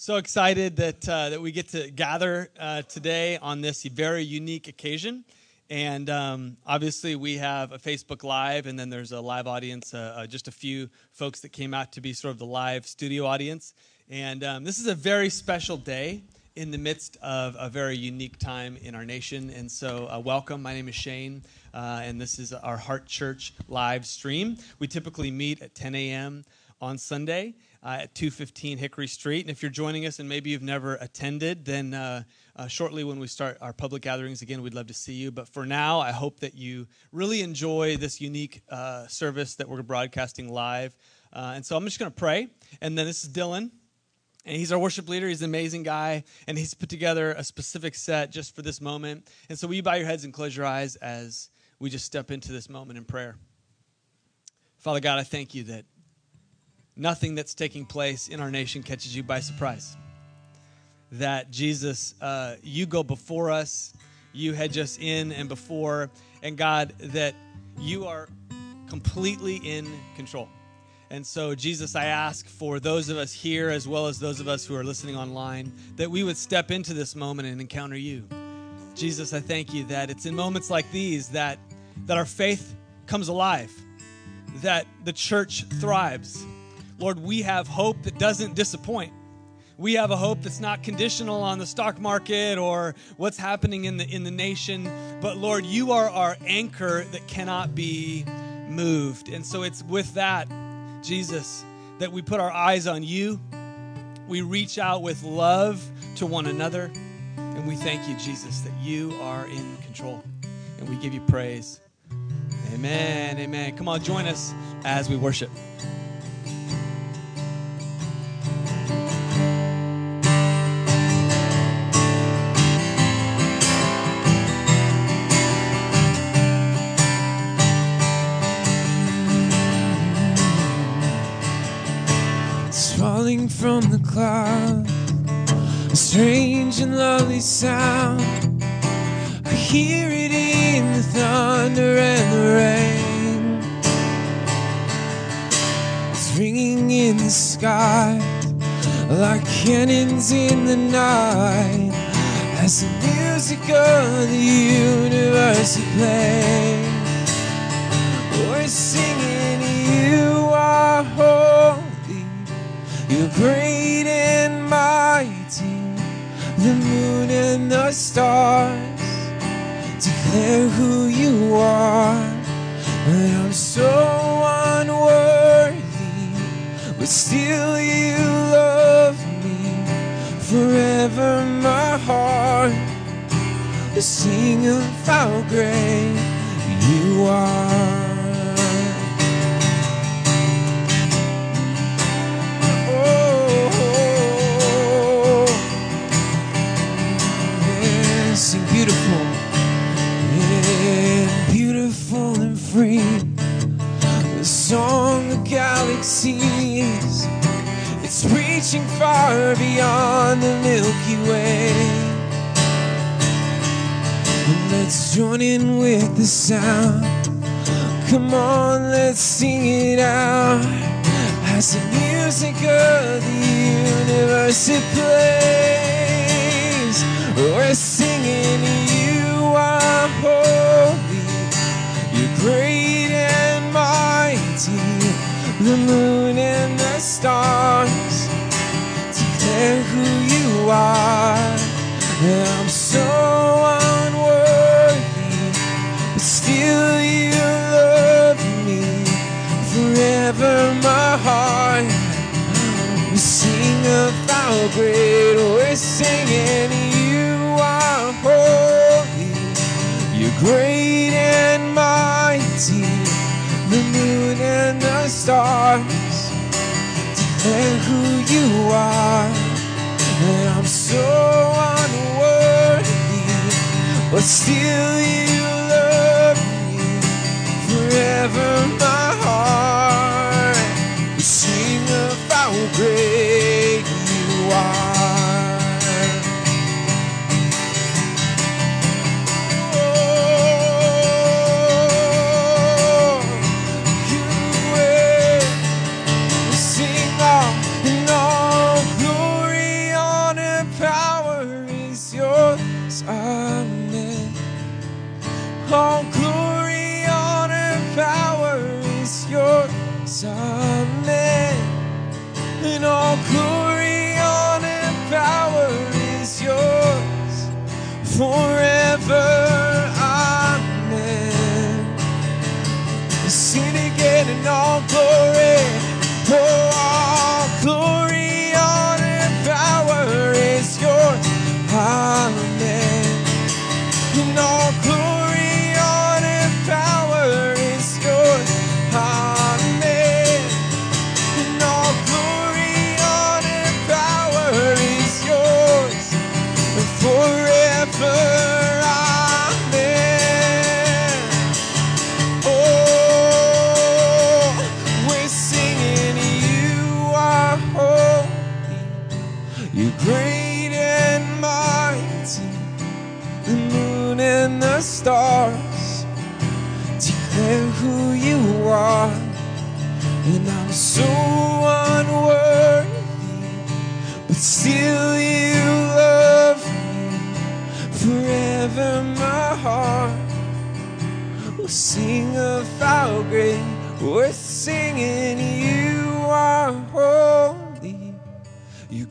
So excited that, uh, that we get to gather uh, today on this very unique occasion. And um, obviously, we have a Facebook Live, and then there's a live audience, uh, uh, just a few folks that came out to be sort of the live studio audience. And um, this is a very special day in the midst of a very unique time in our nation. And so, uh, welcome. My name is Shane, uh, and this is our Heart Church live stream. We typically meet at 10 a.m. on Sunday uh, at 215 Hickory Street. And if you're joining us and maybe you've never attended, then uh, uh, shortly when we start our public gatherings again, we'd love to see you. But for now, I hope that you really enjoy this unique uh, service that we're broadcasting live. Uh, and so I'm just going to pray. And then this is Dylan. And he's our worship leader. He's an amazing guy. And he's put together a specific set just for this moment. And so will you bow your heads and close your eyes as we just step into this moment in prayer? Father God, I thank you that nothing that's taking place in our nation catches you by surprise. That Jesus, uh, you go before us, you hedge us in and before, and God, that you are completely in control. And so, Jesus, I ask for those of us here, as well as those of us who are listening online, that we would step into this moment and encounter you. Jesus, I thank you that it's in moments like these that, that our faith comes alive, that the church thrives, Lord, we have hope that doesn't disappoint. We have a hope that's not conditional on the stock market or what's happening in the in the nation, but Lord, you are our anchor that cannot be moved. And so it's with that, Jesus, that we put our eyes on you. We reach out with love to one another, and we thank you, Jesus, that you are in control. And we give you praise. Amen. Amen. Come on, join us as we worship. Sound. I hear it in the thunder and the rain. It's ringing in the sky like cannons in the night. As the music of the universe plays, we're singing, You are holy. You're great The moon and the stars declare who you are. And I'm so unworthy, but still you love me. Forever my heart will sing of how great you are. It's reaching far beyond the Milky Way. And let's join in with the sound. Come on, let's sing it out as the music of the universe it plays. We're singing, You are holy, you're great moon and the stars declare who you are. I'm so unworthy, but still you love me. Forever my heart will sing of how great stars declare who you are. And I'm so unworthy, but still you love me. Forever my heart will sing of how great Amen. and all glory, honor, and power is yours forever. Amen. Sin again, and all glory.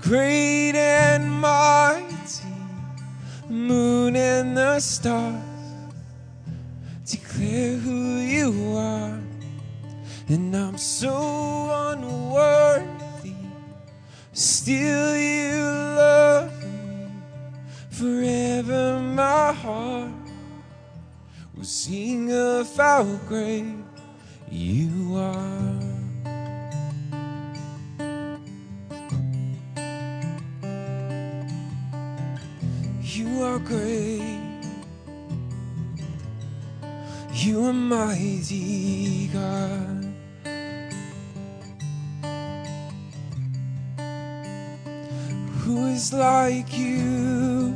Great and mighty. Moon and the stars declare who you are. And I'm so unworthy, still you love me forever. My heart will sing of how great you are. Great. You are mighty God. Who is like you?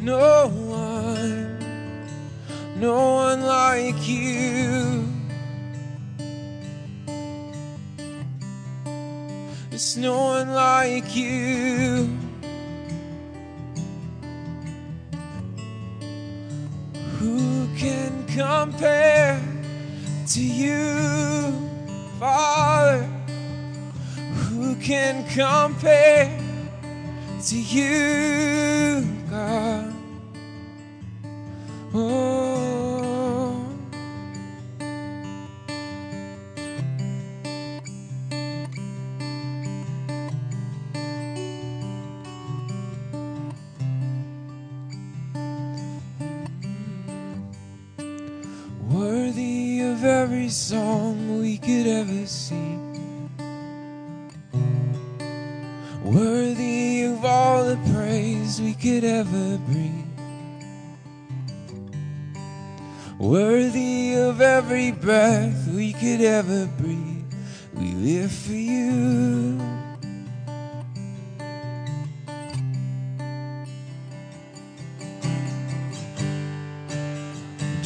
No one, no one like you. There's no one like you. Compare to you, Father? Who can compare to you, God? Oh,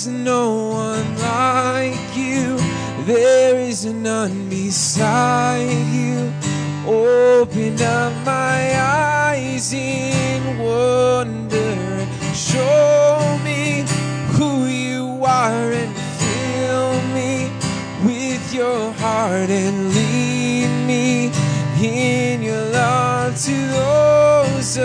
Is no one like you. There is none beside you. Open up my eyes in wonder show me who you are and fill me with your heart and lead me in your love to those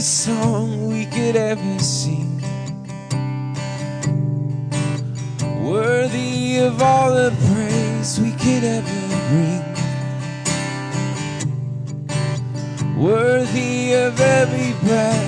song we could ever sing. Worthy of all the praise we could ever bring. Worthy of every breath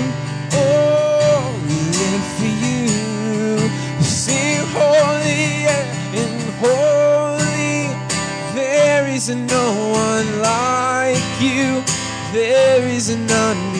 is no one like you. There is none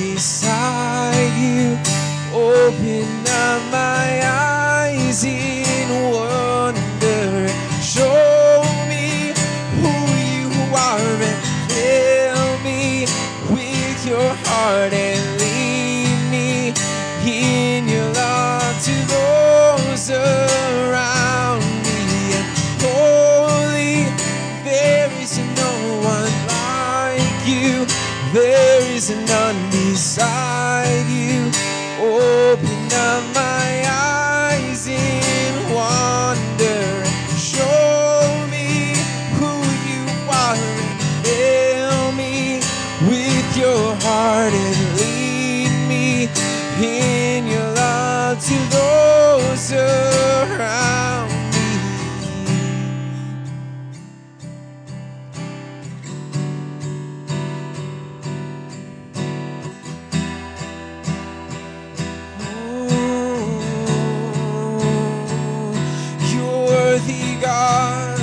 God.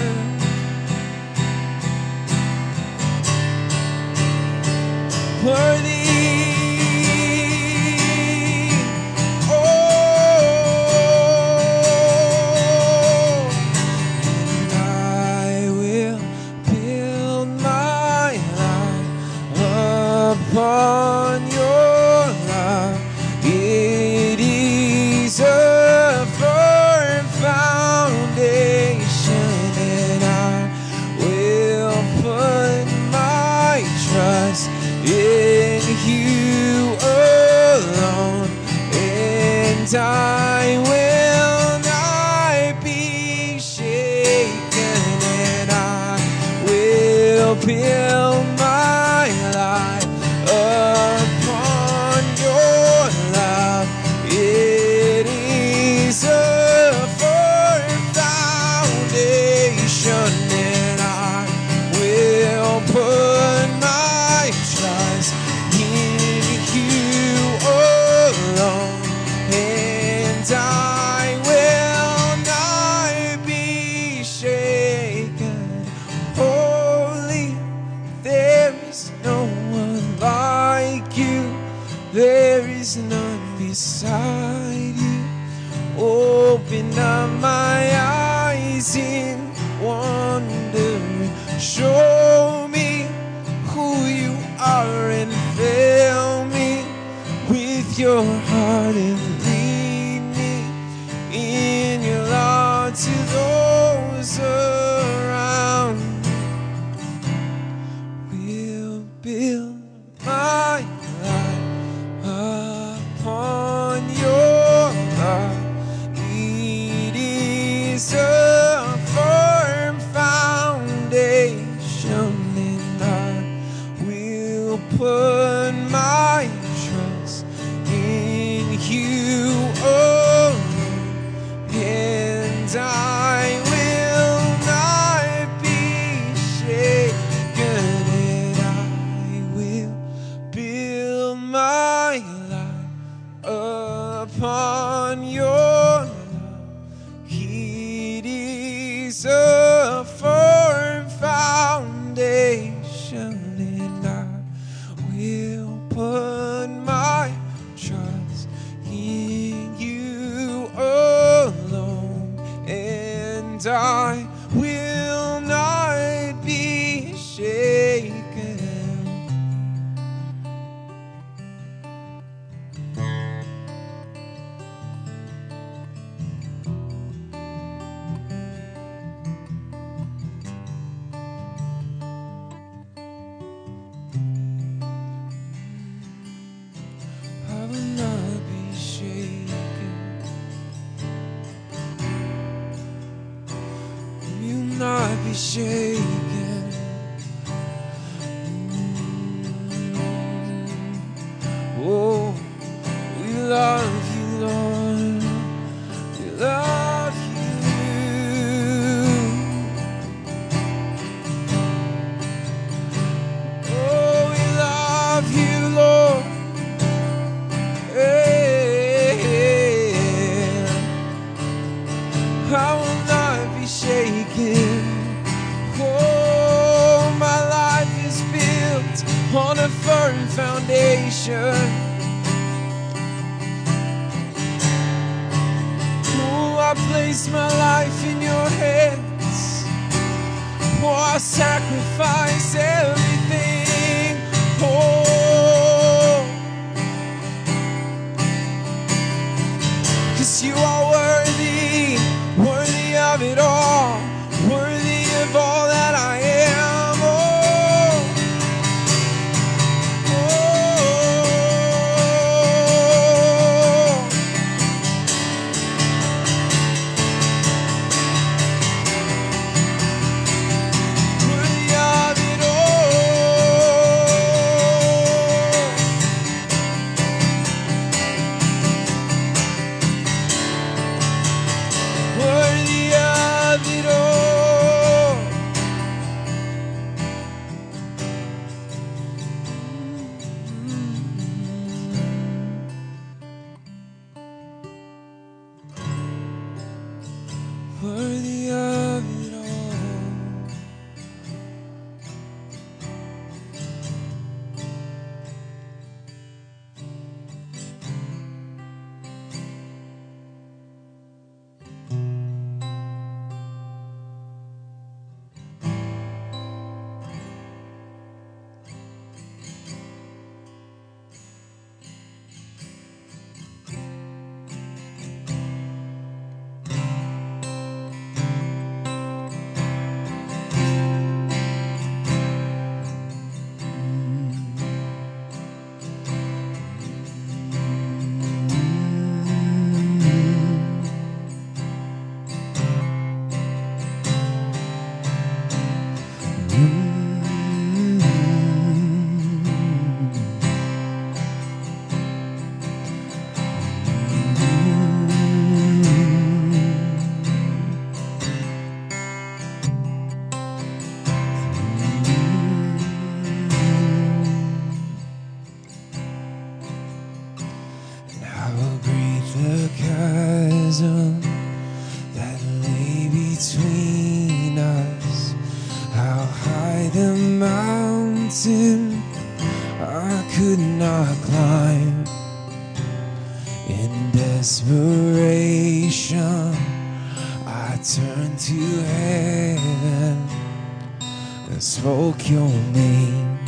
Spoke your name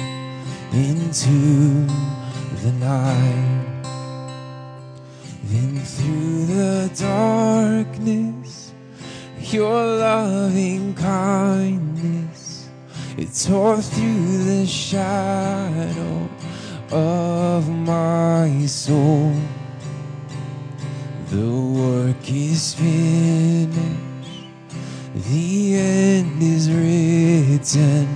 into the night. Then through the darkness, your loving kindness, it tore through the shadow of my soul. The work is finished, the end is written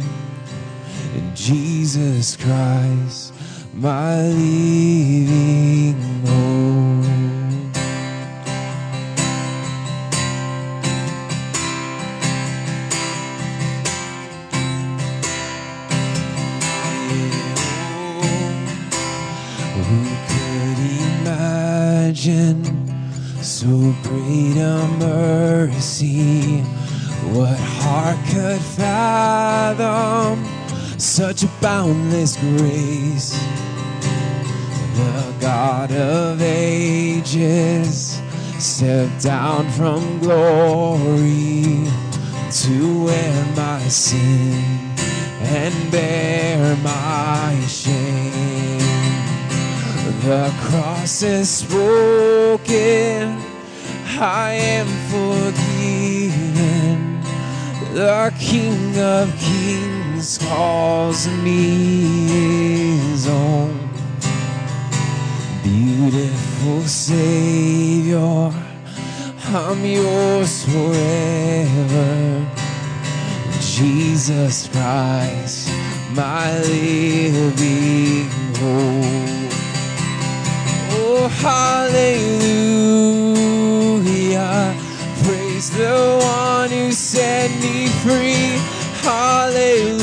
in Jesus Christ, my living heart could fathom such a boundless grace? The God of ages stepped down from glory to wear my sin and bear my shame. The cross is spoken, I am forgiven. The King of Kings calls me his own. Beautiful Savior, I'm yours forever. Jesus Christ, my living hope. Oh, hallelujah. He's the one who set me free. Hallelujah.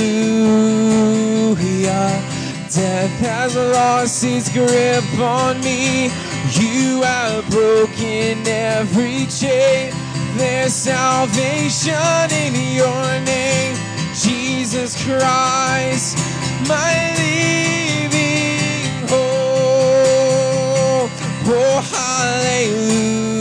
Death has lost its grip on me. You have broken every chain. There's salvation in your name, Jesus Christ, my living hope. Oh, hallelujah.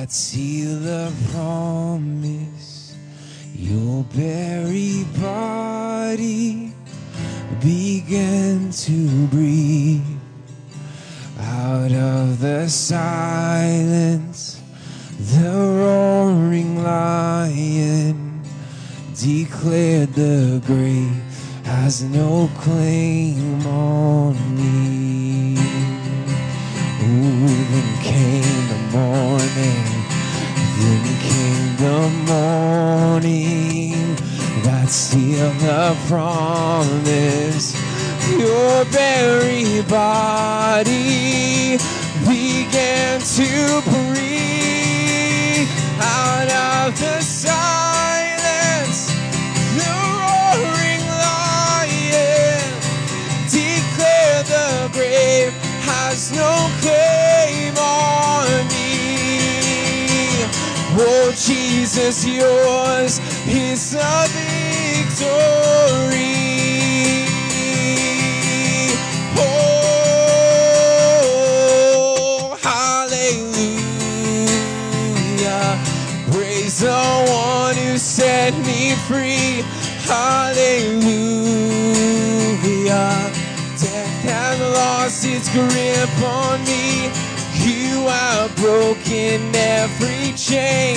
that sealed the promise. Your very body began to breathe out of the silence. The roaring lion declared the grave has no claim on me. Ooh, then came the morning, came the morning that sealed the promise. Your very body Jesus, yours is the victory. Oh, hallelujah. Praise the one who set me free. Hallelujah. Death has lost its grip on me. You have broken every chain.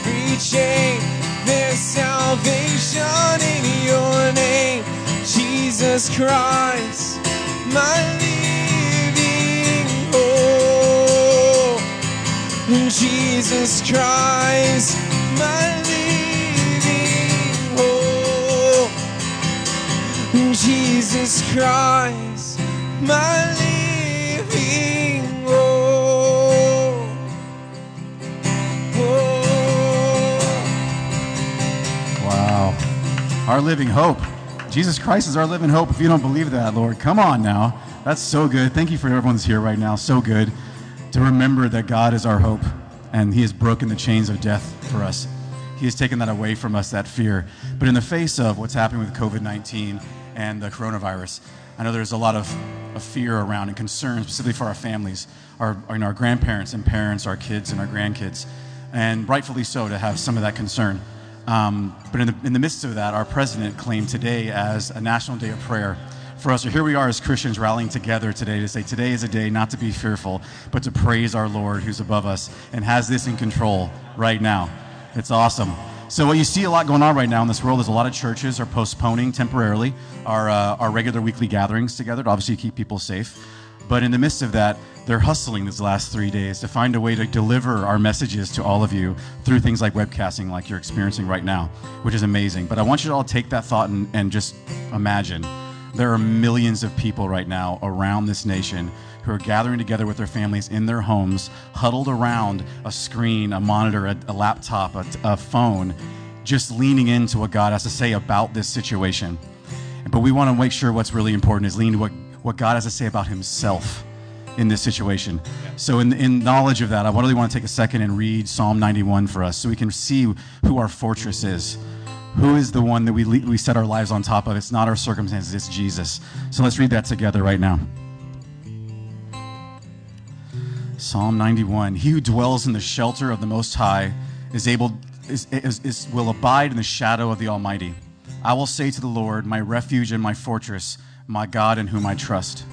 chain. There's salvation in your name, Jesus Christ, my living hope. Jesus Christ, my living hope. Jesus Christ, my Our living hope. Jesus Christ is our living hope. If you don't believe that, Lord, come on now. That's so good. Thank you for everyone's here right now. So good to remember that God is our hope and He has broken the chains of death for us. He has taken that away from us, that fear. But in the face of what's happening with COVID 19 and the coronavirus, I know there's a lot of, of fear around and concern, specifically for our families, our, you know, our grandparents and parents, our kids and our grandkids, and rightfully so to have some of that concern. Um, but in the, in the midst of that, our president claimed today as a national day of prayer for us. So here we are as Christians rallying together today to say today is a day not to be fearful, but to praise our Lord who's above us and has this in control right now. It's awesome. So what you see a lot going on right now in this world is a lot of churches are postponing temporarily our, uh, our regular weekly gatherings together to obviously keep people safe. But in the midst of that, they're hustling these last three days to find a way to deliver our messages to all of you through things like webcasting, like you're experiencing right now, which is amazing. But I want you to all take that thought and, and just imagine there are millions of people right now around this nation who are gathering together with their families in their homes, huddled around a screen, a monitor, a, a laptop, a, a phone, just leaning into what God has to say about this situation. But we want to make sure what's really important is lean to what, what God has to say about Himself in this situation. So, in, in knowledge of that, I really want to take a second and read Psalm 91 for us so we can see who our fortress is. Who is the one that we, we set our lives on top of? It's not our circumstances, it's Jesus. So let's read that together right now. Psalm 91 He who dwells in the shelter of the Most High is able, is, is, is, will abide in the shadow of the Almighty. I will say to the Lord, my refuge and my fortress, my God in whom I trust.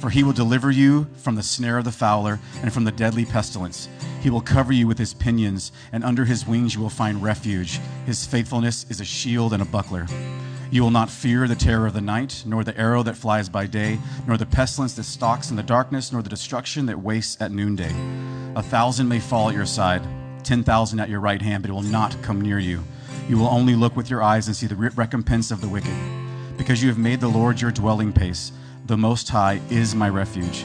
For he will deliver you from the snare of the fowler and from the deadly pestilence. He will cover you with his pinions, and under his wings you will find refuge. His faithfulness is a shield and a buckler. You will not fear the terror of the night, nor the arrow that flies by day, nor the pestilence that stalks in the darkness, nor the destruction that wastes at noonday. A thousand may fall at your side, ten thousand at your right hand, but it will not come near you. You will only look with your eyes and see the recompense of the wicked. Because you have made the Lord your dwelling place the Most High is my refuge.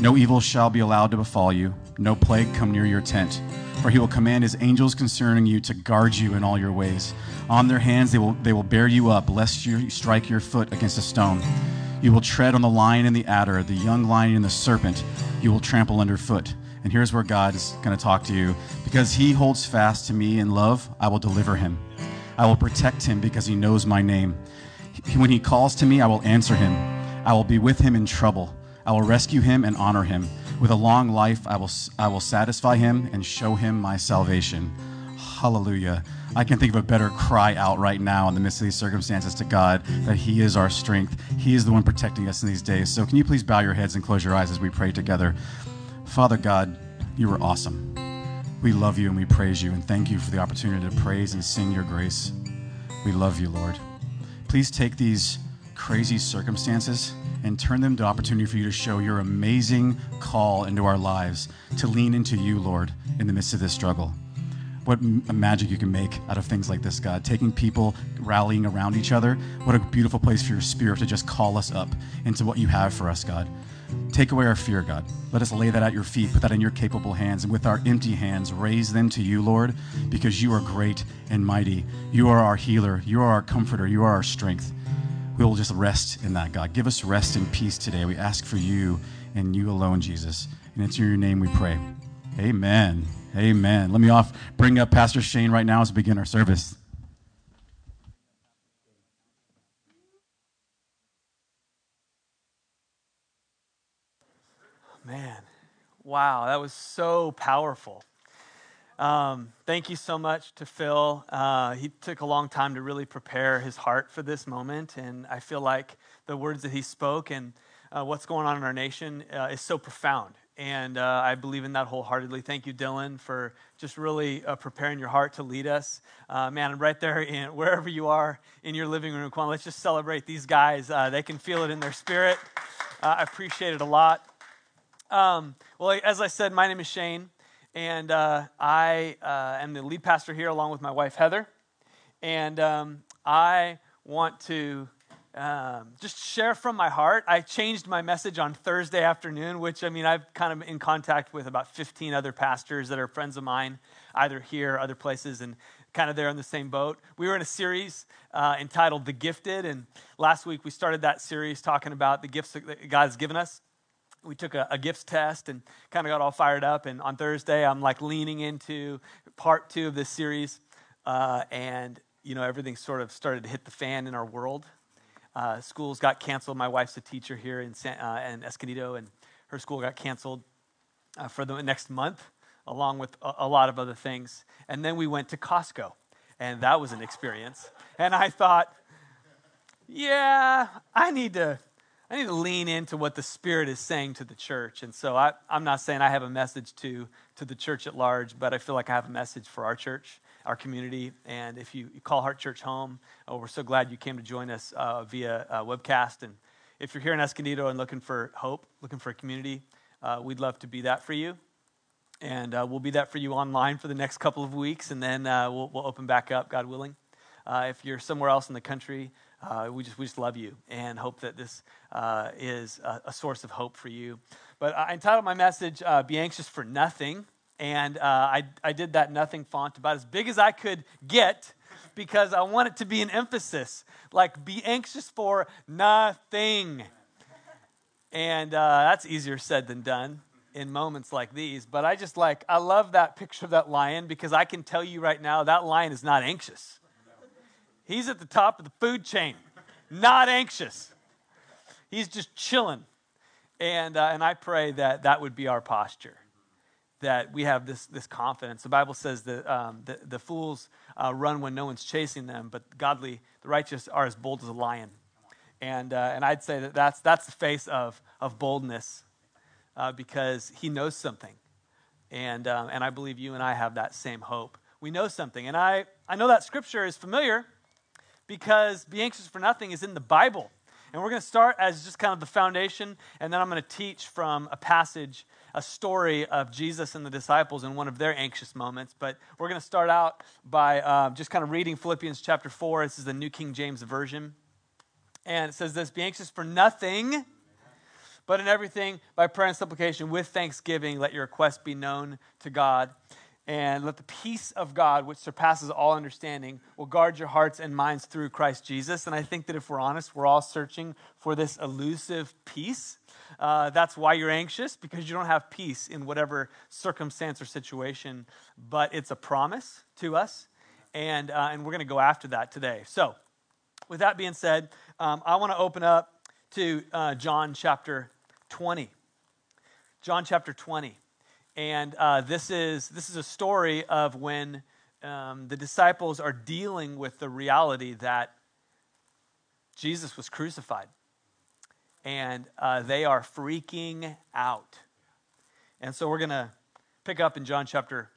No evil shall be allowed to befall you, no plague come near your tent. For he will command his angels concerning you to guard you in all your ways. On their hands they will, they will bear you up, lest you strike your foot against a stone. You will tread on the lion and the adder, the young lion and the serpent, you will trample underfoot. And here's where God is going to talk to you. Because he holds fast to me in love, I will deliver him. I will protect him because he knows my name. When he calls to me, I will answer him. I will be with him in trouble. I will rescue him and honor him. With a long life, I will, I will satisfy him and show him my salvation. Hallelujah. I can think of a better cry out right now in the midst of these circumstances to God that He is our strength. He is the one protecting us in these days. So, can you please bow your heads and close your eyes as we pray together? Father God, you are awesome. We love you and we praise you and thank you for the opportunity to praise and sing your grace. We love you, Lord. Please take these crazy circumstances and turn them to opportunity for you to show your amazing call into our lives to lean into you, Lord, in the midst of this struggle. What magic you can make out of things like this, God. Taking people rallying around each other. What a beautiful place for your spirit to just call us up into what you have for us, God. Take away our fear, God. Let us lay that at your feet, put that in your capable hands, and with our empty hands, raise them to you, Lord, because you are great and mighty. You are our healer. You are our comforter. You are our strength we will just rest in that, God. Give us rest and peace today. We ask for you and you alone, Jesus. And it's in your name we pray. Amen. Amen. Let me off bring up Pastor Shane right now as we begin our service. Man, wow, that was so powerful. Um, thank you so much to Phil. Uh, he took a long time to really prepare his heart for this moment, and I feel like the words that he spoke and uh, what's going on in our nation uh, is so profound. And uh, I believe in that wholeheartedly. Thank you, Dylan, for just really uh, preparing your heart to lead us. Uh, man, right there, in, wherever you are in your living room, come on, let's just celebrate these guys. they can feel it in their spirit. I appreciate it a lot. Um, well, as I said, my name is Shane. And uh, I uh, am the lead pastor here along with my wife, Heather. And um, I want to um, just share from my heart. I changed my message on Thursday afternoon, which I mean, I've kind of in contact with about 15 other pastors that are friends of mine, either here or other places, and kind of there in the same boat. We were in a series uh, entitled The Gifted, and last week we started that series talking about the gifts that God's given us we took a, a, gifts test and kind of got all fired up. And on Thursday, I'm like leaning into part two of this series. Uh, and, you know, everything sort of started to hit the fan in our world. Uh, schools got canceled. My wife's a teacher here in, San, uh, in Escondido, and her school got canceled uh, for the next month, along with a, a lot of other things. And then we went to Costco, and that was an experience. And I thought, yeah, I need to I need to lean into what the Spirit is saying to the church. And so I, am not saying I have a message to, to the church at large, but I feel like I have a message for our church, our community. And if you, you call Heart Church home, oh, we're so glad you came to join us uh, via uh, webcast. And if you're here in Escondido and looking for hope, looking for a community, uh, we'd love to be that for you. And uh, we'll be that for you online for the next couple of weeks, and then uh, we'll, we'll open back up, God willing. Uh, if you're somewhere else in the country, uh, we, just, we just love you and hope that this uh, is a, a, source of hope for you. But I entitled my message, uh, Be Anxious for Nothing. And uh, I, I did that nothing font about as big as I could get because I want it to be an emphasis like, be anxious for nothing. And uh, that's easier said than done in moments like these. But I just like, I love that picture of that lion because I can tell you right now that lion is not anxious. He's at the top of the food chain, not anxious. He's just chilling. And, uh, and I pray that that would be our posture, that we have this, this confidence. The Bible says that um, the, the fools uh, run when no one's chasing them, but godly, the righteous are as bold as a lion. And, uh, and I'd say that that's, that's the face of, of boldness uh, because he knows something. And, um, and I believe you and I have that same hope. We know something. And I, I know that scripture is familiar because be anxious for nothing is in the Bible. And we're going to start as just kind of the foundation, and then I'm going to teach from a passage, a story of Jesus and the disciples in one of their anxious moments. But we're going to start out by uh, just kind of reading Philippians chapter 4. This is the New King James Version. And it says this Be anxious for nothing, but in everything, by prayer and supplication, with thanksgiving, let your request be known to God. And let the peace of God, which surpasses all understanding, will guard your hearts and minds through Christ Jesus. And I think that if we're honest, we're all searching for this elusive peace. Uh, that's why you're anxious, because you don't have peace in whatever circumstance or situation. But it's a promise to us, and, uh, and we're going to go after that today. So, with that being said, um, I want to open up to uh, John chapter 20. John chapter 20. And uh, this, is, this is a story of when um, the disciples are dealing with the reality that Jesus was crucified. And uh, they are freaking out. And so we're to pick up in John chapter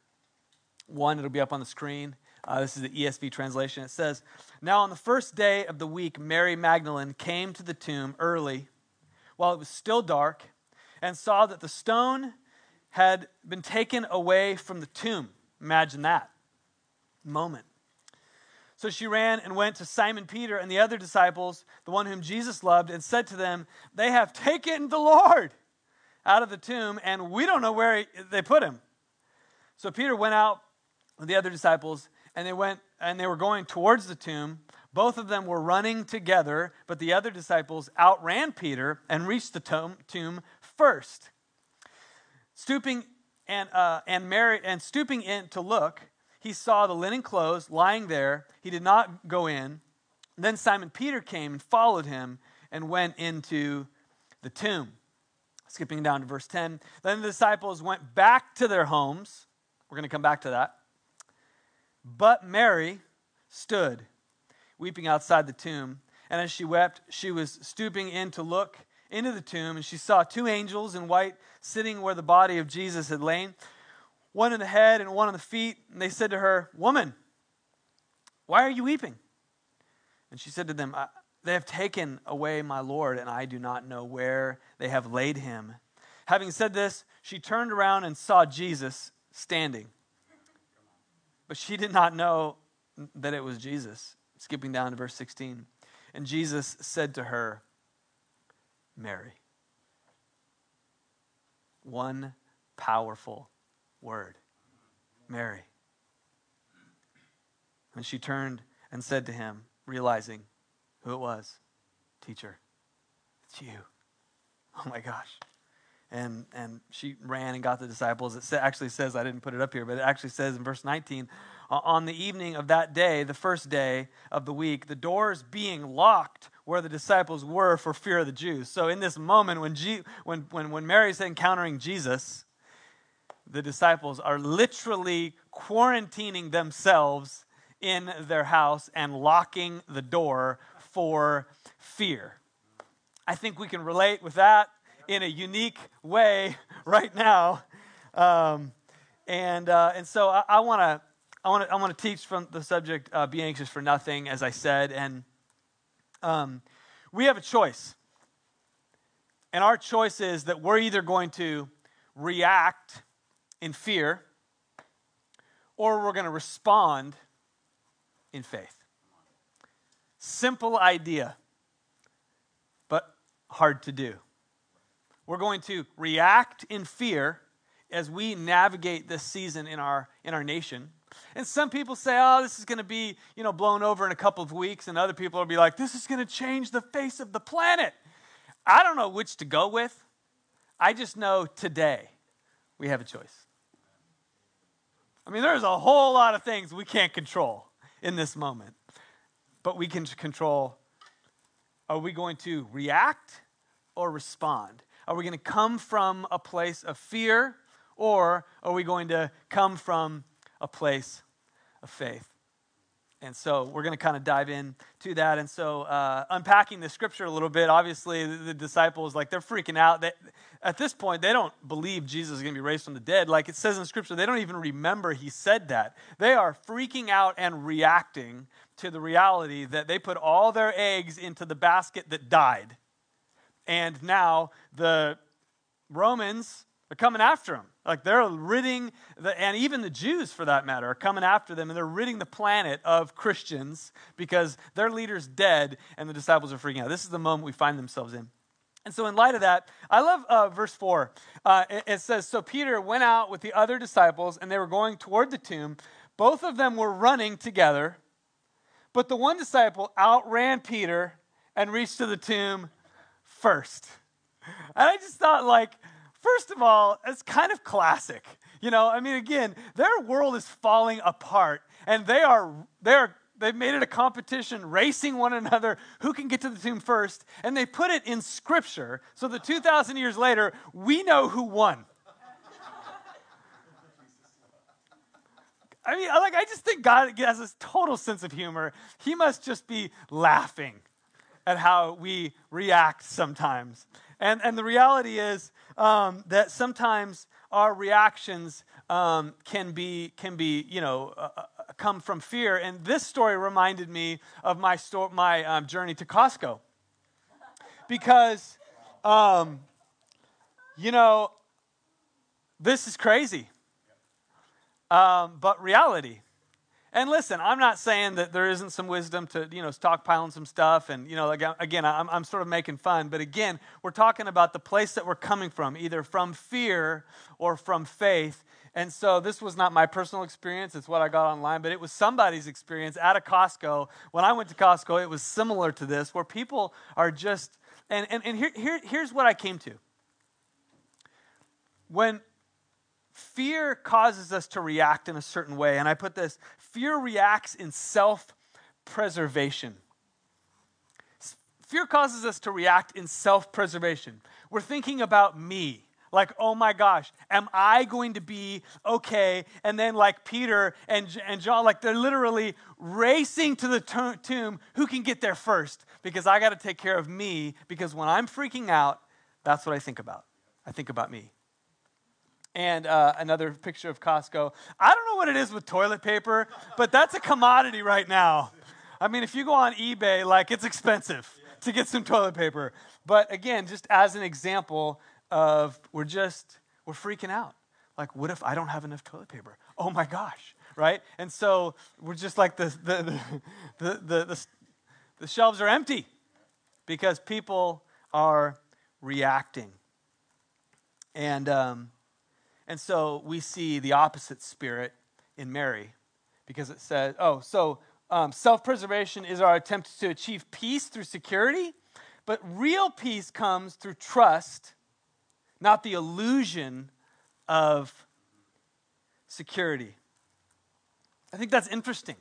1. It'll be up on the screen. Uh, this is the ESV translation. It says, Now on the first day of the week, Mary Magdalene came to the tomb early while it was still dark and saw that the stone had been taken away from the tomb. Imagine that moment. So she ran and went to Simon Peter and the other disciples, the one whom Jesus loved, and said to them, They have taken the Lord out of the tomb, and we don't know where they put him. So Peter went out with the other disciples, and they went and they were going towards the tomb. Both of them were running together, but the other disciples outran Peter and reached the tomb, first. Stooping and, uh, and, Mary, and stooping in to look, he saw the linen clothes lying there. He did not go in. Then Simon Peter came and followed him and went into the tomb. Skipping down to verse 10. Then the disciples went back to their homes. We're going to come back to that. But Mary stood weeping outside the tomb. And as she wept, she was stooping in to look into the tomb, and she saw two angels in white sitting where the body of Jesus had lain, one in the head and one on the feet. And they said to her, Woman, why are you weeping? And she said to them, They have taken away my Lord, and I do not know where they have laid him. Having said this, she turned around and saw Jesus standing. But she did not know that it was Jesus. Skipping down to verse 16. And Jesus said to her, Mary. One powerful word Mary. And she turned and said to him, realizing who it was Teacher, it's you. Oh my gosh. And, and she ran and got the disciples. It actually says, I didn't put it up here, but it actually says in verse 19, on the evening of that day, the first day of the week, the doors being locked where the disciples were for fear of the Jews. So, in this moment, when, G- when, when, when Mary's encountering Jesus, the disciples are literally quarantining themselves in their house and locking the door for fear. I think we can relate with that in a unique way right now. Um, and, uh, and so I, I want to I want to I want to teach from the subject uh, "Be anxious for nothing," as I said, and um, we have a choice, and our choice is that we're either going to react in fear, or we're going to respond in faith. Simple idea, but hard to do. We're going to react in fear as we navigate this season in our in our nation and some people say, oh, this is going to be, you know, blown over in a couple of weeks. And other people will be like, this is going to change the face of the planet. I don't know which to go with. I just know today we have a choice. I mean, there's a whole lot of things we can't control in this moment, but we can control are we going to react or respond? Are we going to come from a place of fear or are we going to come from a place of faith. And so we're going to kind of dive in to that. And so uh, unpacking the scripture a little bit, obviously the, the disciples, like they're freaking out. They, at this point, they don't believe Jesus is going to be raised from the dead. Like it says in scripture, they don't even remember he said that. They are freaking out and reacting to the reality that they put all their eggs into the basket that died. And now the Romans are coming after them. Like they're ridding, the, and even the Jews for that matter, are coming after them and they're ridding the planet of Christians because their leader's dead and the disciples are freaking out. This is the moment we find themselves in. And so, in light of that, I love uh, verse 4. Uh, it, it says So Peter went out with the other disciples and they were going toward the tomb. Both of them were running together, but the one disciple outran Peter and reached to the tomb first. And I just thought, like, First of all, it's kind of classic. You know, I mean, again, their world is falling apart, and they are they are they've made it a competition, racing one another who can get to the tomb first, and they put it in Scripture so that two thousand years later we know who won. I mean, like I just think God has this total sense of humor. He must just be laughing at how we react sometimes. And, and the reality is um, that sometimes our reactions um, can be, can be you know, uh, uh, come from fear. And this story reminded me of my, sto- my um, journey to Costco. Because, um, you know, this is crazy. Um, but reality. And listen, I'm not saying that there isn't some wisdom to, you know, stockpiling some stuff. And, you know, again, I'm, I'm sort of making fun. But again, we're talking about the place that we're coming from, either from fear or from faith. And so this was not my personal experience. It's what I got online, but it was somebody's experience at a Costco. When I went to Costco, it was similar to this, where people are just, and, and, and here, here, here's what I came to. When fear causes us to react in a certain way, and I put this fear reacts in self preservation. Fear causes us to react in self preservation. We're thinking about me. Like, oh my gosh, am I going to be okay? And then, like Peter and, and John, like they're literally racing to the tomb. Who can get there first? Because I got to take care of me. Because when I'm freaking out, that's what I think about. I think about me and uh, another picture of Costco. I don't know what it is with toilet paper, but that's a commodity right now. I mean, if you go on eBay, like it's expensive to get some toilet paper. But again, just as an example of we're just, we're freaking out. Like, what if I don't have enough toilet paper? Oh my gosh, right? And so we're just like the, the, the, the, the, the shelves are empty because people are reacting. And, um, and so we see the opposite spirit in Mary because it says, oh, so um, self preservation is our attempt to achieve peace through security, but real peace comes through trust, not the illusion of security. I think that's interesting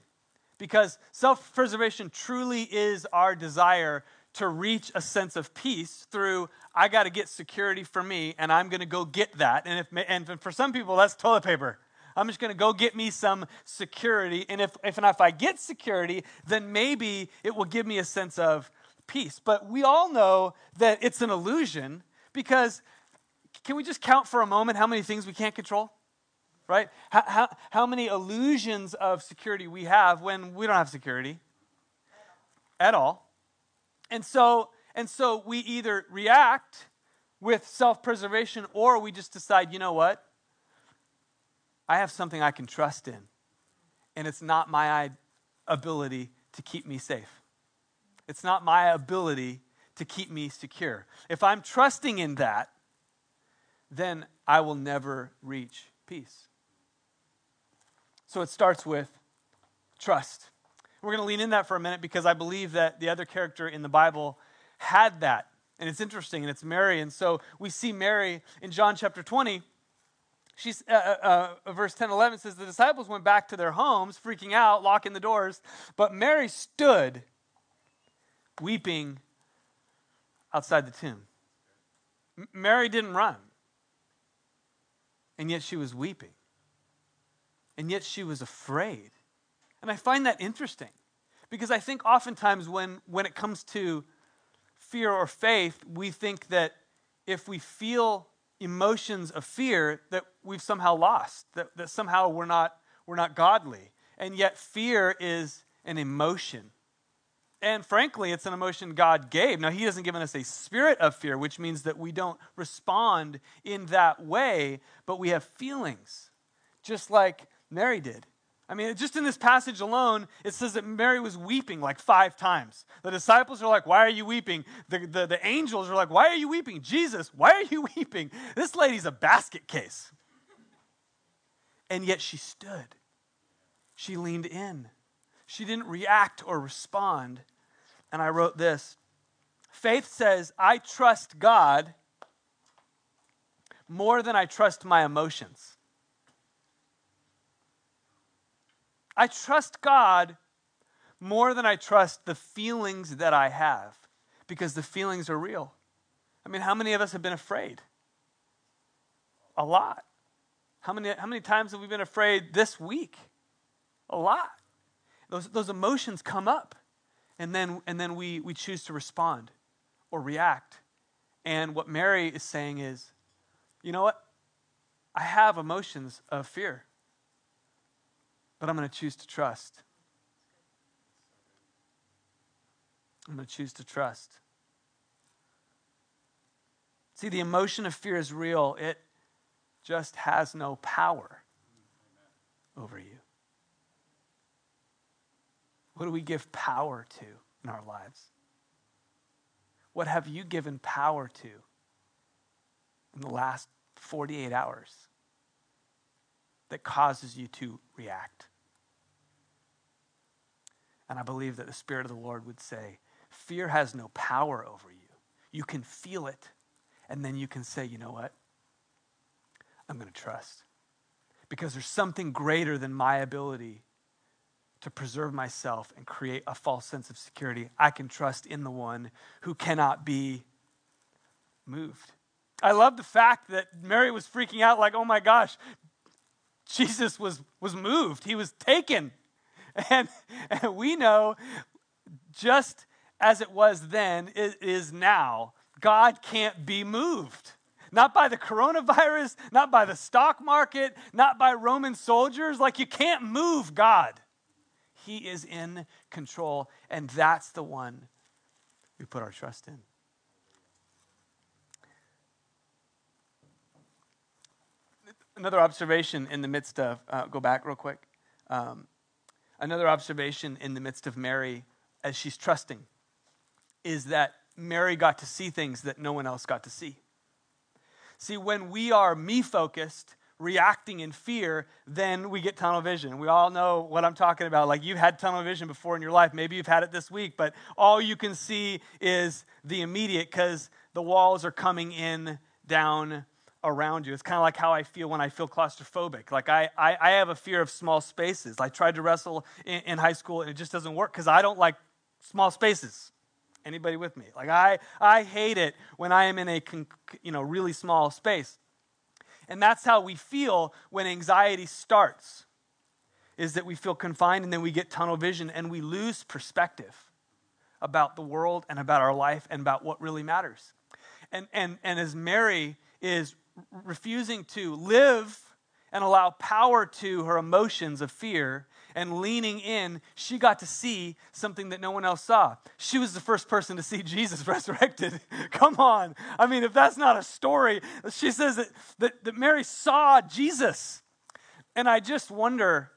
because self preservation truly is our desire to reach a sense of peace through I got to get security for me and I'm going to go get that. And if and for some people that's toilet paper. I'm just going to go get me some security and if if and if I get security, then maybe it will give me a sense of peace. But we all know that it's an illusion because can we just count for a moment how many things we can't control? Right? How, how, how many illusions of security we have when we don't have security at all. And so, and so we either react with self preservation or we just decide, you know what? I have something I can trust in, and it's not my ability to keep me safe. It's not my ability to keep me secure. If I'm trusting in that, then I will never reach peace. So it starts with trust. We're going to lean in that for a minute because I believe that the other character in the Bible had that. And it's interesting, and it's Mary. And so we see Mary in John chapter 20. She's, uh, uh, uh verse 10 11 says, The disciples went back to their homes, freaking out, locking the doors. But Mary stood weeping outside the tomb. M- Mary didn't run, and yet she was weeping. And yet she was afraid. And I find that interesting because I think oftentimes when, when it comes to fear or faith, we think that if we feel emotions of fear, that we've somehow lost, that, that somehow we're not, we're not godly. And yet, fear is an emotion. And frankly, it's an emotion God gave. Now, He hasn't given us a spirit of fear, which means that we don't respond in that way, but we have feelings, just like Mary did. I mean, just in this passage alone, it says that Mary was weeping like five times. The disciples are like, Why are you weeping? The, the, the angels are like, Why are you weeping? Jesus, why are you weeping? This lady's a basket case. And yet she stood, she leaned in, she didn't react or respond. And I wrote this Faith says, I trust God more than I trust my emotions. I trust God more than I trust the feelings that I have because the feelings are real. I mean, how many of us have been afraid? A lot. How many, how many times have we been afraid this week? A lot. Those, those emotions come up, and then, and then we, we choose to respond or react. And what Mary is saying is, you know what? I have emotions of fear but I'm going to choose to trust. I'm going to choose to trust. See, the emotion of fear is real, it just has no power over you. What do we give power to in our lives? What have you given power to in the last 48 hours? That causes you to react. And I believe that the Spirit of the Lord would say, Fear has no power over you. You can feel it, and then you can say, You know what? I'm going to trust. Because there's something greater than my ability to preserve myself and create a false sense of security. I can trust in the one who cannot be moved. I love the fact that Mary was freaking out, like, oh my gosh, Jesus was, was moved, he was taken. And, and we know, just as it was then, it is now. God can't be moved. Not by the coronavirus, not by the stock market, not by Roman soldiers. Like you can't move God. He is in control, and that's the one we put our trust in. Another observation in the midst of, uh, go back real quick. Um, another observation in the midst of Mary as she's trusting is that Mary got to see things that no one else got to see. See, when we are me focused, reacting in fear, then we get tunnel vision. We all know what I'm talking about. Like you've had tunnel vision before in your life. Maybe you've had it this week, but all you can see is the immediate because the walls are coming in down around you. It's kind of like how I feel when I feel claustrophobic. Like I, I, I have a fear of small spaces. I tried to wrestle in, in high school and it just doesn't work because I don't like small spaces. Anybody with me? Like I, I hate it when I am in a you know really small space. And that's how we feel when anxiety starts. Is that we feel confined and then we get tunnel vision and we lose perspective about the world and about our life and about what really matters. And, and, and as Mary is refusing to live and allow power to her emotions of fear and leaning in, she got to see something that no one else saw. She was the first person to see Jesus resurrected. Come on. I mean, if that's not a story, she says that, that, that Mary saw Jesus. And I just wonder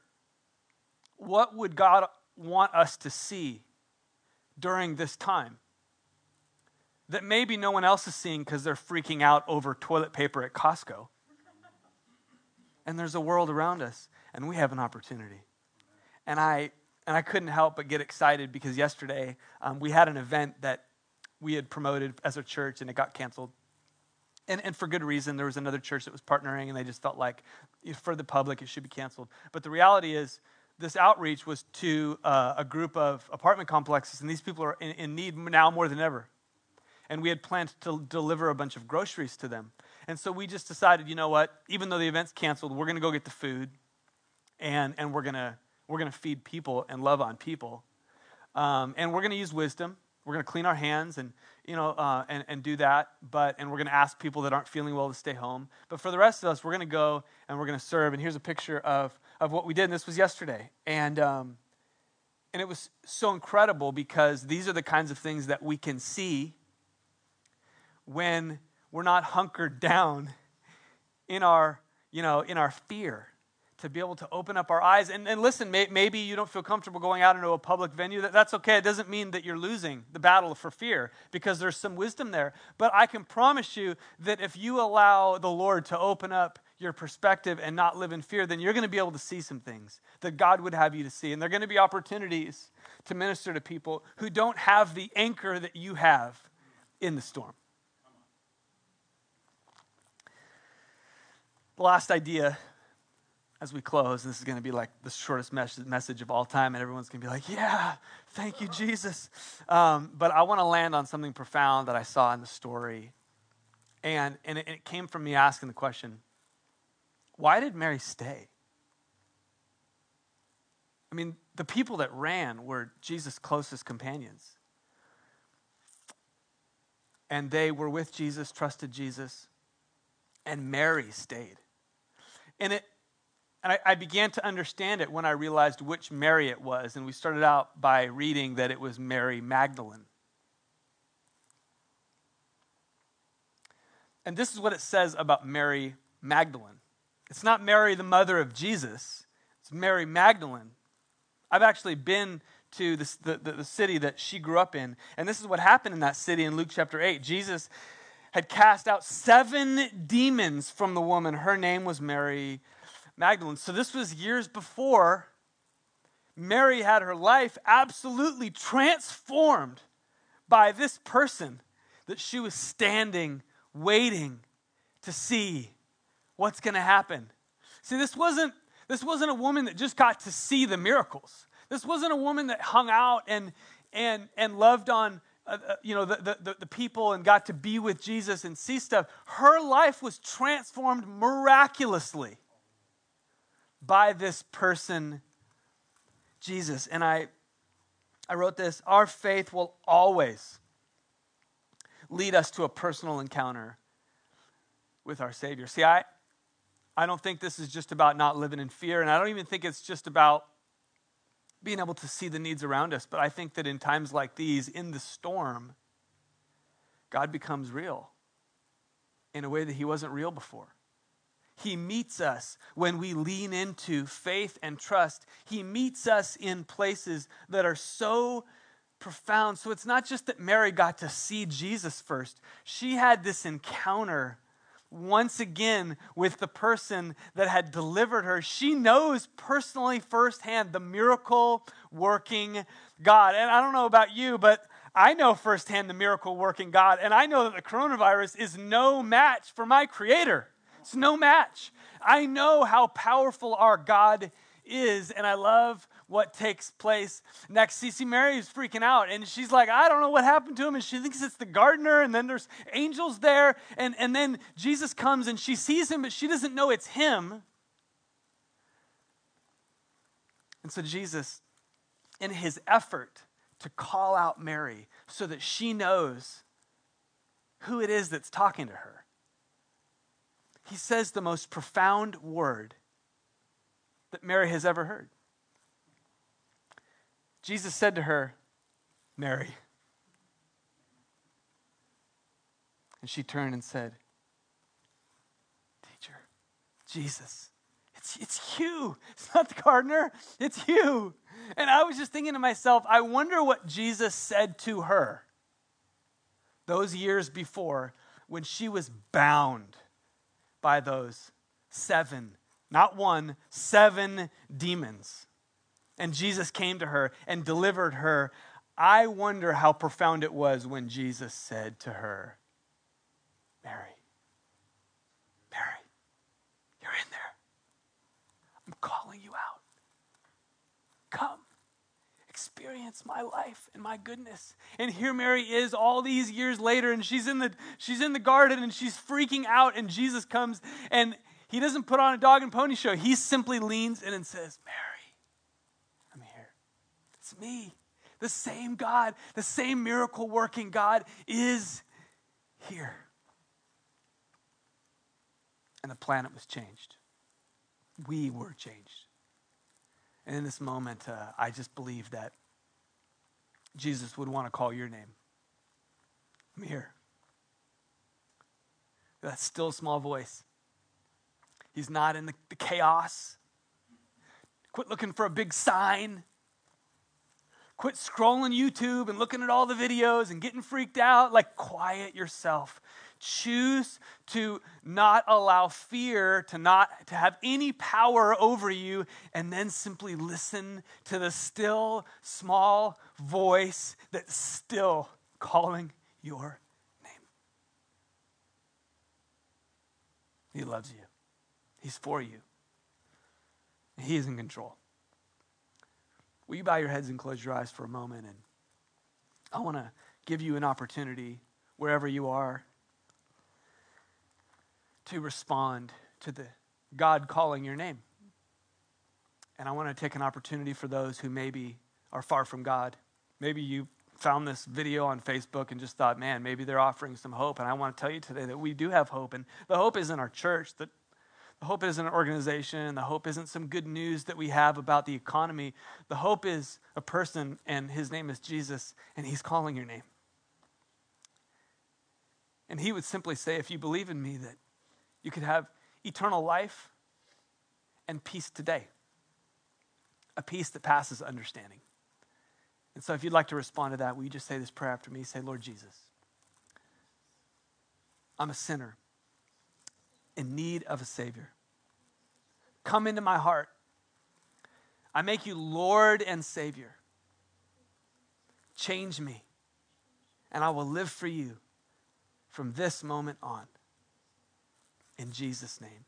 what would God want us to see during this time? That maybe no one else is seeing because they're freaking out over toilet paper at Costco. And there's a world around us, and we have an opportunity. And I, and I couldn't help but get excited because yesterday um, we had an event that we had promoted as a church, and it got canceled. And, and for good reason, there was another church that was partnering, and they just felt like for the public it should be canceled. But the reality is, this outreach was to uh, a group of apartment complexes, and these people are in, in need now more than ever and we had planned to deliver a bunch of groceries to them. And so we just decided, you know what, even though the event's canceled, we're going to go get the food and, and we're going to We're going to feed people and love on people. Um, and we're going to use wisdom. We're going to clean our hands and, you know, uh, and, and do that. But, and we're going to ask people that aren't feeling well to stay home. But for the rest of us, we're going to go and we're going to serve. And here's a picture of, of what we did. And this was yesterday. And, um, and it was so incredible because these are the kinds of things that we can see when we're not hunkered down in our, you know, in our fear to be able to open up our eyes. And, and listen, may, maybe you don't feel comfortable going out into a public venue. That, that's okay. It doesn't mean that you're losing the battle for fear because there's some wisdom there. But I can promise you that if you allow the Lord to open up your perspective and not live in fear, then you're going to be able to see some things that God would have you to see. And there are going to be opportunities to minister to people who don't have the anchor that you have in the storm. The last idea as we close, this is going to be like the shortest message of all time, and everyone's going to be like, Yeah, thank you, Jesus. Um, but I want to land on something profound that I saw in the story. And, and it, it came from me asking the question why did Mary stay? I mean, the people that ran were Jesus' closest companions. And they were with Jesus, trusted Jesus, and Mary stayed. And it, and I, I, began to understand it when I realized which Mary it was. And we started out by reading that it was Mary Magdalene. And this is what it says about Mary Magdalene it's not Mary, the mother of Jesus, it's Mary Magdalene. I've actually been to the, the, the city that she grew up in. And this is what happened in that city in Luke chapter 8. Jesus had cast out seven demons from the woman. Her name was Mary Magdalene. So this was years before Mary had her life absolutely transformed by this person that she was standing, waiting to see what's going to happen. See, this wasn't, this wasn't a woman that just got to see the miracles. This wasn't a woman that hung out and, and, and loved on uh, uh you know, the, the, the people and got to be with Jesus and see stuff. Her life was transformed miraculously by this person, Jesus. And I, I wrote this Our faith will always lead us to a personal encounter with our Savior. See, I, I don't think this is just about not living in fear, and I don't even think it's just about being able to see the needs around us. But I think that in times like these, in the storm, God becomes real in a way that He wasn't real before. He meets us when we lean into faith and trust. He meets us in places that are so profound. So it's not just that Mary got to see Jesus first, she had this encounter once again with the person that had delivered her. She knows personally firsthand the miracle working God. And I don't know about you, but I know firsthand the miracle working God. And I know that the coronavirus is no match for my creator. It's no match. I know how powerful our God is, and I love what takes place next. CC Mary is freaking out, and she's like, I don't know what happened to him, and she thinks it's the gardener, and then there's angels there, and, and then Jesus comes and she sees him, but she doesn't know it's him. And so Jesus, in his effort to call out Mary so that she knows who it is that's talking to her, he says the most profound word that Mary has ever heard. Jesus said to her, Mary. And she turned and said, Teacher, Jesus, it's, it's you. It's not the gardener, it's you. And I was just thinking to myself, I wonder what Jesus said to her those years before when she was bound by those seven, not one, seven demons. And Jesus came to her and delivered her. I wonder how profound it was when Jesus said to her, Mary, Mary, you're in there. I'm calling you out. Come experience my life and my goodness. And here Mary is all these years later and she's in the she's in the garden and she's freaking out and Jesus comes and he doesn't put on a dog and pony show. He simply leans in and says, "Mary, Me. The same God, the same miracle working God is here. And the planet was changed. We were changed. And in this moment, uh, I just believe that Jesus would want to call your name. I'm here. That still a small voice. He's not in the, the chaos. Quit looking for a big sign. Quit scrolling YouTube and looking at all the videos and getting freaked out. Like, quiet yourself. Choose to not allow fear to not to have any power over you and then simply listen to the still small voice that's still calling your name. He loves you. He's for you. He is in control. Will you bow your heads and close your eyes for a moment? And I want to give you an opportunity, wherever you are, to respond to the God calling your name. And I want to take an opportunity for those who maybe are far from God. Maybe you found this video on Facebook and just thought, man, maybe they're offering some hope. And I want to tell you today that we do have hope. And the hope is in our church, that the hope isn't an organization. The hope isn't some good news that we have about the economy. The hope is a person, and his name is Jesus, and he's calling your name. And he would simply say, if you believe in me, that you could have eternal life and peace today, a peace that passes understanding. And so, if you'd like to respond to that, will you just say this prayer after me? Say, Lord Jesus, I'm a sinner in need of a Savior. Come into my heart. I make you Lord and Savior. Change me, and I will live for you from this moment on. In Jesus' name.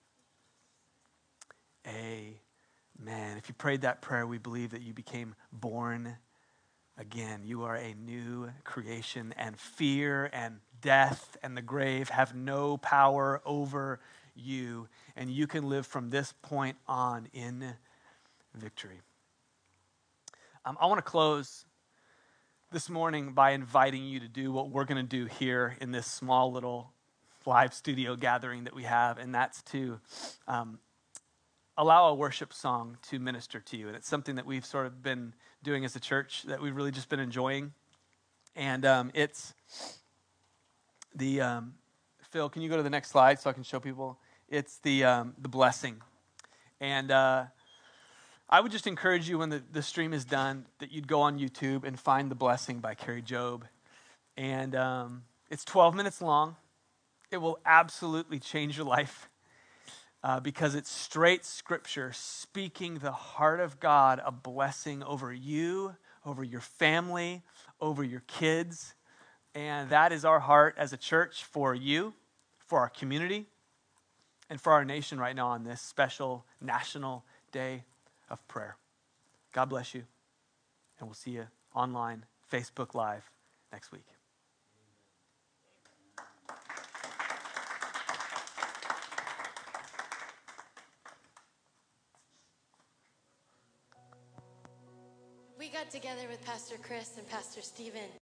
Amen. If you prayed that prayer, we believe that you became born again. You are a new creation, and fear and death and the grave have no power over you, and you can live from this point on in victory. Um, I want to close this morning by inviting you to do what we're going to do here in this small little live studio gathering that we have, and that's to um, allow a worship song to minister to you. And it's something that we've sort of been doing as a church that we've really just been enjoying. And um, it's the um, Phil. Can you go to the next slide so I can show people? It's the um, the blessing, and uh, I would just encourage you when the, the stream is done that you'd go on YouTube and find the blessing by Kari Jobe, and um, it's 12 minutes long. It will absolutely change your life. Uh, because it's straight scripture speaking the heart of God, a blessing over you, over your family, over your kids. And that is our heart as a church for you, for our community, and for our nation right now on this special national day of prayer. God bless you, and we'll see you online, Facebook Live next week. We got together with Pastor Chris and Pastor Stephen